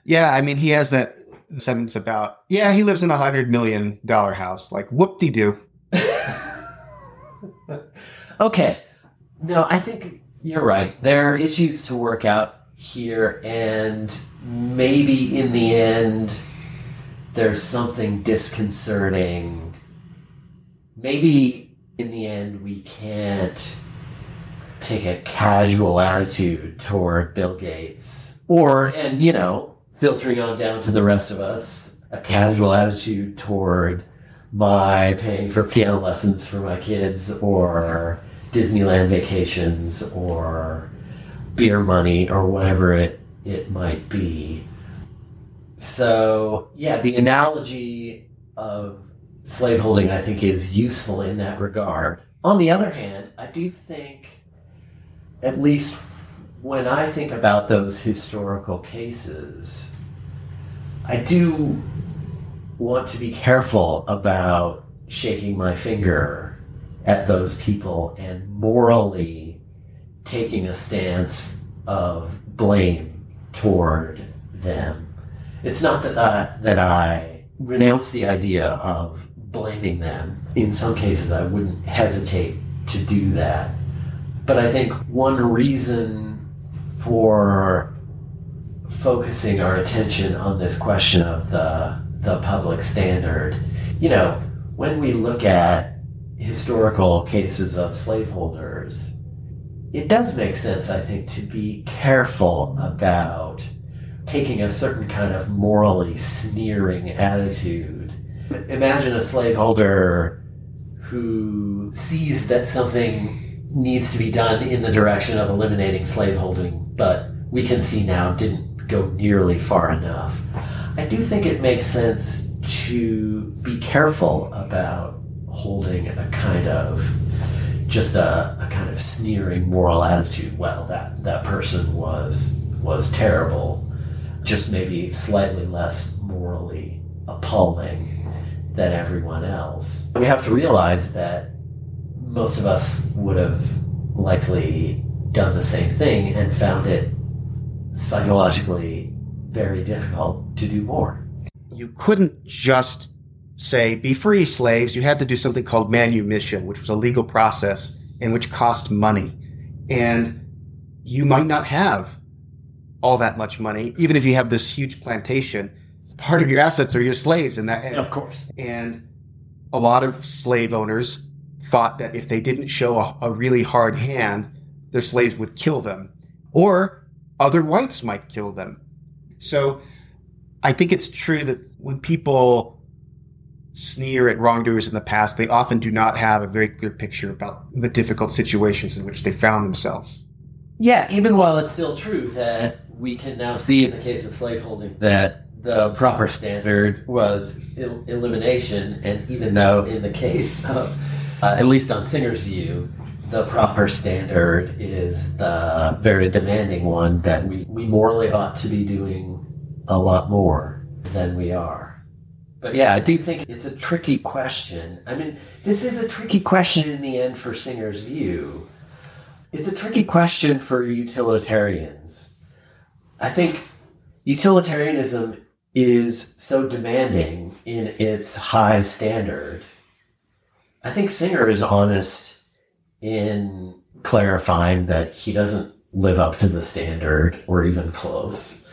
Yeah, I mean, he has that sentence about, yeah, he lives in a hundred million dollar house. Like, whoop de doo. okay. No, I think you're right. There are issues to work out here, and maybe in the end, there's something disconcerting. Maybe in the end, we can't take a casual attitude toward Bill Gates. Or, and you know, filtering on down to the rest of us, a casual attitude toward my paying for piano lessons for my kids or Disneyland vacations or beer money or whatever it, it might be. So, yeah, the analogy of slaveholding, I think, is useful in that regard. On the other hand, I do think, at least when I think about those historical cases, I do want to be careful about shaking my finger at those people and morally taking a stance of blame toward them. It's not that I, that I renounce the idea of blaming them. In some cases, I wouldn't hesitate to do that. But I think one reason for focusing our attention on this question of the the public standard. You know, when we look at historical cases of slaveholders, it does make sense, I think, to be careful about taking a certain kind of morally sneering attitude. Imagine a slaveholder who sees that something needs to be done in the direction of eliminating slaveholding, but we can see now didn't go nearly far enough. I do think it makes sense to be careful about holding a kind of just a, a kind of sneering moral attitude. Well, that that person was was terrible, just maybe slightly less morally appalling than everyone else. We have to realize that most of us would have likely done the same thing and found it psychologically very difficult to do more. You couldn't just say, be free, slaves. You had to do something called manumission, which was a legal process and which cost money. And you might not have all that much money, even if you have this huge plantation. Part of your assets are your slaves, and that, and, of course. And a lot of slave owners thought that if they didn't show a, a really hard hand, their slaves would kill them or other whites might kill them. So I think it's true that when people sneer at wrongdoers in the past, they often do not have a very clear picture about the difficult situations in which they found themselves. Yeah, even while it's still true that we can now see in the case of slaveholding that the proper standard was el- elimination, and even though in the case of, uh, at least on Singer's view, the proper standard is the very demanding one that we, we morally ought to be doing a lot more than we are. But yeah, I do think it's a tricky question. I mean, this is a tricky question in the end for Singer's view. It's a tricky question for utilitarians. I think utilitarianism is so demanding in its high standard. I think Singer is honest in clarifying that he doesn't live up to the standard or even close.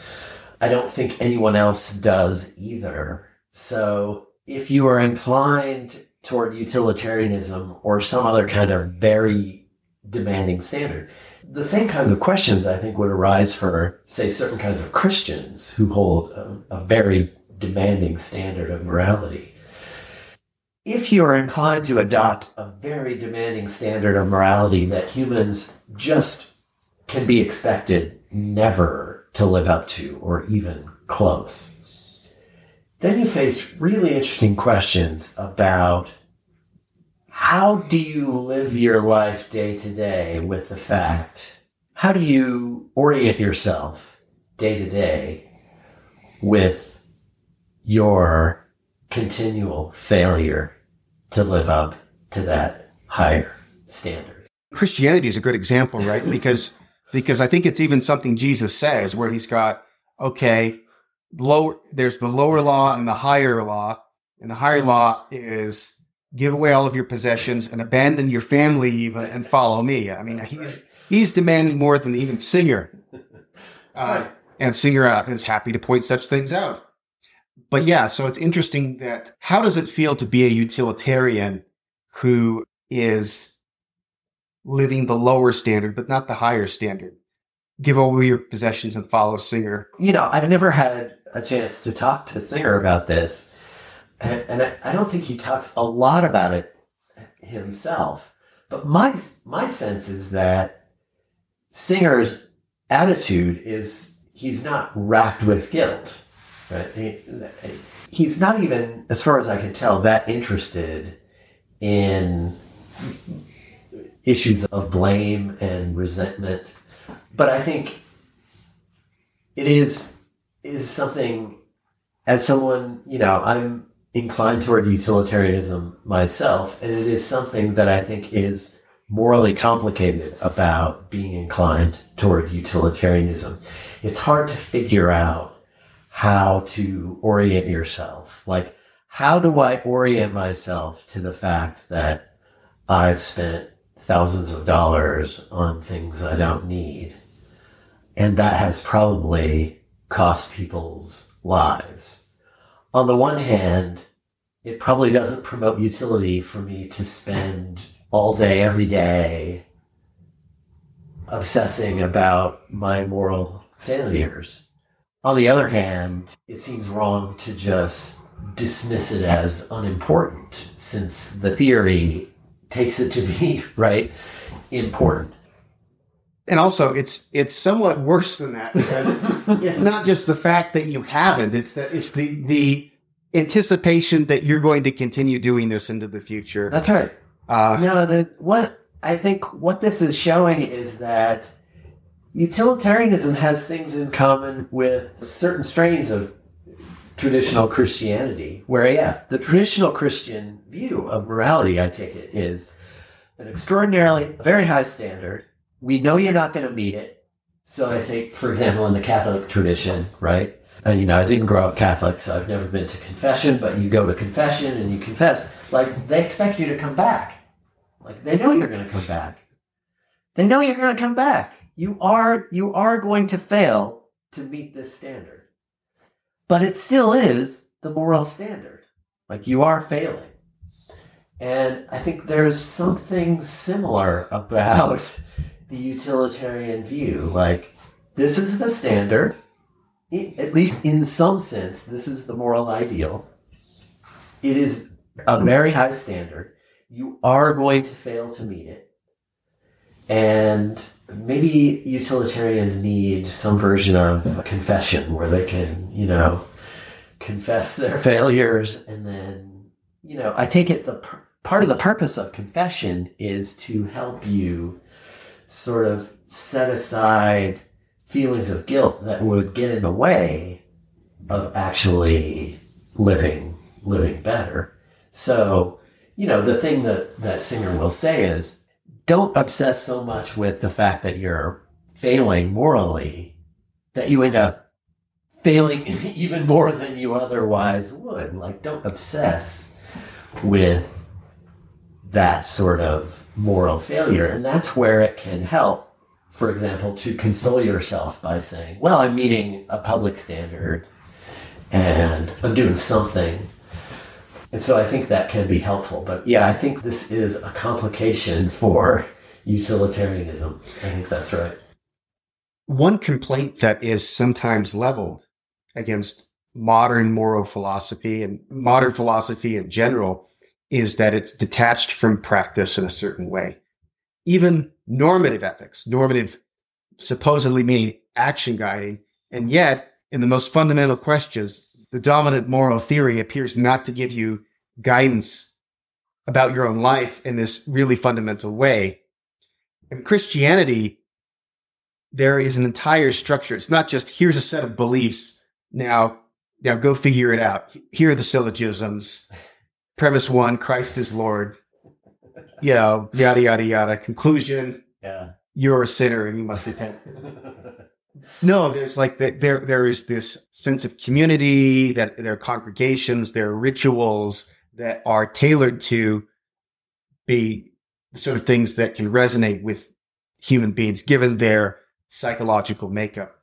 I don't think anyone else does either. So if you are inclined toward utilitarianism or some other kind of very demanding standard, the same kinds of questions I think would arise for, say, certain kinds of Christians who hold a, a very demanding standard of morality. If you are inclined to adopt a very demanding standard of morality that humans just can be expected never to live up to or even close, then you face really interesting questions about how do you live your life day to day with the fact? How do you orient yourself day to day with your continual failure to live up to that higher standard? Christianity is a good example, right? because because I think it's even something Jesus says where he's got okay, lower there's the lower law and the higher law, and the higher law is give away all of your possessions and abandon your family even and follow me. I mean, he's, he's demanding more than even Singer. Uh, and Singer uh, is happy to point such things out. But yeah, so it's interesting that how does it feel to be a utilitarian who is living the lower standard, but not the higher standard? Give away your possessions and follow Singer. You know, I've never had a chance to talk to Singer about this and, and I, I don't think he talks a lot about it himself. But my my sense is that Singer's attitude is he's not racked with guilt. Right? He, he's not even, as far as I can tell, that interested in issues of blame and resentment. But I think it is is something as someone, you know, I'm inclined toward utilitarianism myself, and it is something that I think is morally complicated about being inclined toward utilitarianism. It's hard to figure out how to orient yourself. Like, how do I orient myself to the fact that I've spent thousands of dollars on things I don't need? And that has probably cost people's lives on the one hand, it probably doesn't promote utility for me to spend all day, every day obsessing about my moral failures. On the other hand, it seems wrong to just dismiss it as unimportant since the theory takes it to be, right, important and also it's it's somewhat worse than that because it's not just the fact that you haven't it's that it's the the anticipation that you're going to continue doing this into the future. That's right. Uh, no the, what i think what this is showing is that utilitarianism has things in common with certain strains of traditional christianity where yeah the traditional christian view of morality i take it is an extraordinarily very high standard we know you're not going to meet it. So I think, for example, in the Catholic tradition, right? Uh, you know, I didn't grow up Catholic, so I've never been to confession, but you go to confession and you confess. Like, they expect you to come back. Like, they know you're going to come back. They know you're going to come back. You are, you are going to fail to meet this standard. But it still is the moral standard. Like, you are failing. And I think there's something similar about the utilitarian view. Like, this is the standard. at least in some sense, this is the moral ideal. It is a very high standard. You are going to fail to meet it. And maybe utilitarians need some version of confession where they can, you know, confess their failures and then, you know, I take it the part of the purpose of confession is to help you sort of set aside feelings of guilt that would get in the way of actually living living better. So, you know, the thing that that Singer will say is don't obsess so much with the fact that you're failing morally that you end up failing even more than you otherwise would. Like, don't obsess with that sort of moral failure. And that's where it can help, for example, to console yourself by saying, well, I'm meeting a public standard and I'm doing something and so I think that can be helpful. But yeah, I think this is a complication for utilitarianism. I think that's right. One complaint that is sometimes leveled against modern moral philosophy and modern philosophy in general is that it's detached from practice in a certain way. Even normative ethics, normative supposedly meaning action guiding, and yet in the most fundamental questions, the dominant moral theory appears not to give you guidance about your own life in this really fundamental way. In Christianity, there is an entire structure. It's not just here's a set of beliefs. Now, now go figure it out. Here are the syllogisms. Premise one, Christ is Lord. You know, yada yada yada. Conclusion. Yeah. You're a sinner and you must repent. No, there's like there there is this sense of community that there are congregations, there are rituals that are tailored to be the sort of things that can resonate with human beings given their psychological makeup.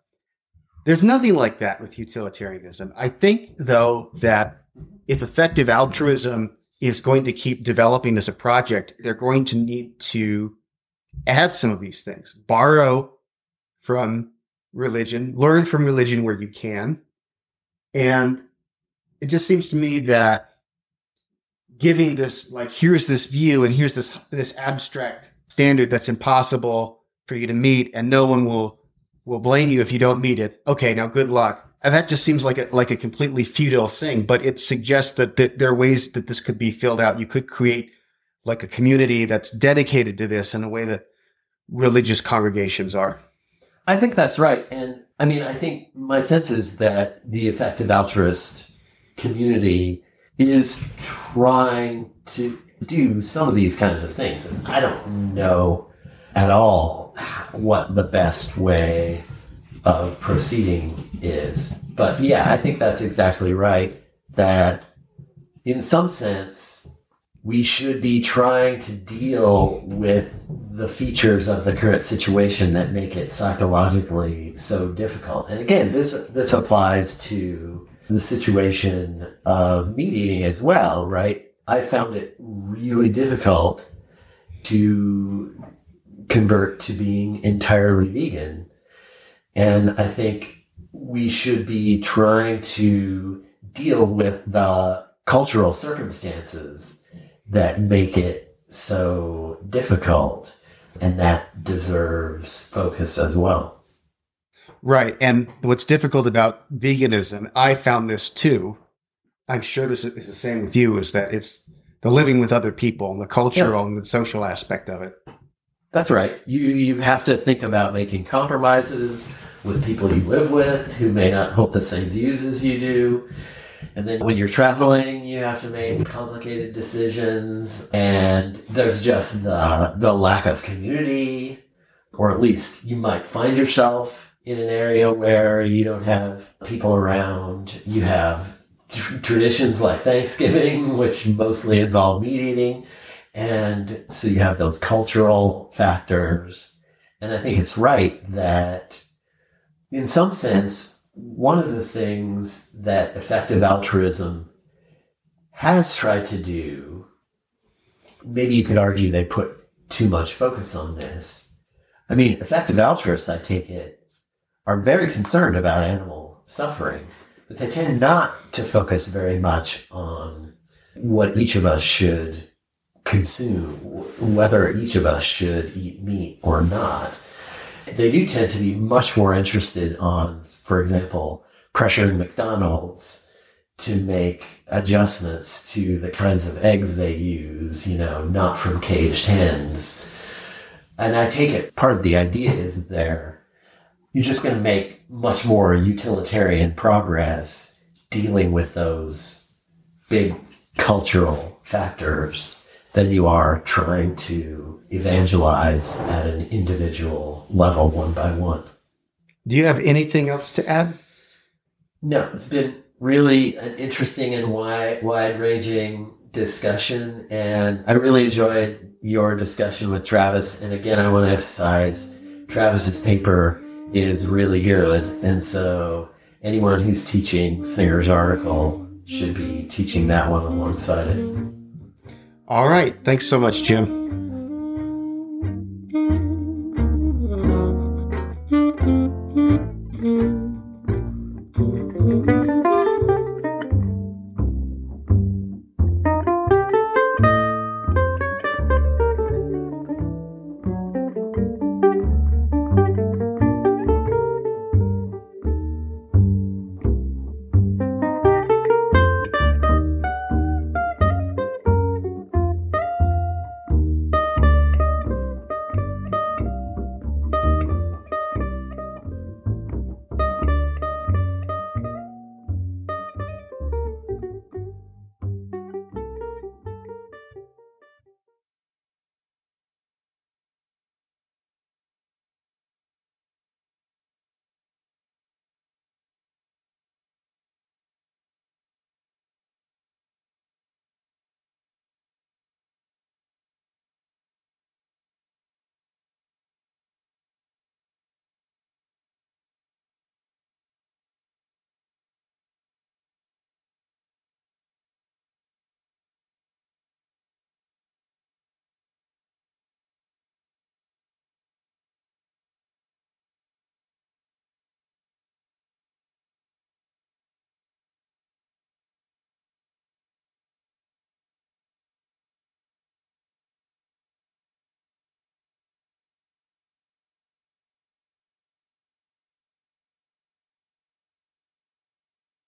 There's nothing like that with utilitarianism. I think though that if effective altruism is going to keep developing as a project, they're going to need to add some of these things, borrow from religion, learn from religion where you can. And it just seems to me that giving this like here's this view and here's this this abstract standard that's impossible for you to meet and no one will will blame you if you don't meet it. Okay, now good luck. And that just seems like a like a completely futile thing, but it suggests that, that there are ways that this could be filled out. You could create like a community that's dedicated to this in a way that religious congregations are. I think that's right. And I mean, I think my sense is that the effective altruist community is trying to do some of these kinds of things. And I don't know at all what the best way of proceeding is. But yeah, I think that's exactly right. That in some sense, we should be trying to deal with the features of the current situation that make it psychologically so difficult. And again, this this applies to the situation of meat eating as well, right? I found it really difficult to convert to being entirely vegan. And I think we should be trying to deal with the cultural circumstances that make it so difficult and that deserves focus as well. Right. And what's difficult about veganism, I found this too. I'm sure this is the same with you, is that it's the living with other people and the cultural yeah. and the social aspect of it. That's right. You you have to think about making compromises with people you live with who may not hold the same views as you do. And then when you're traveling, you have to make complicated decisions. And there's just the, the lack of community, or at least you might find yourself in an area where you don't have people around. You have tr- traditions like Thanksgiving, which mostly involve meat eating. And so you have those cultural factors. And I think it's right that in some sense, one of the things that effective altruism has tried to do, maybe you could argue they put too much focus on this, I mean, effective altruists, I take it, are very concerned about animal suffering, but they tend not to focus very much on what each of us should consume, whether each of us should eat meat or not. They do tend to be much more interested on, for example, pressuring McDonald's to make adjustments to the kinds of eggs they use, you know, not from caged hens. And I take it part of the idea is there you're just going to make much more utilitarian progress dealing with those big cultural factors than you are trying to evangelize at an individual level one by one. Do you have anything else to add? No, it's been really an interesting and wide, wide ranging discussion. And I really enjoyed your discussion with Travis. And again, I want to emphasize Travis's paper is really good. And so anyone who's teaching Singer's article should be teaching that one alongside it. All right. Thanks so much, Jim.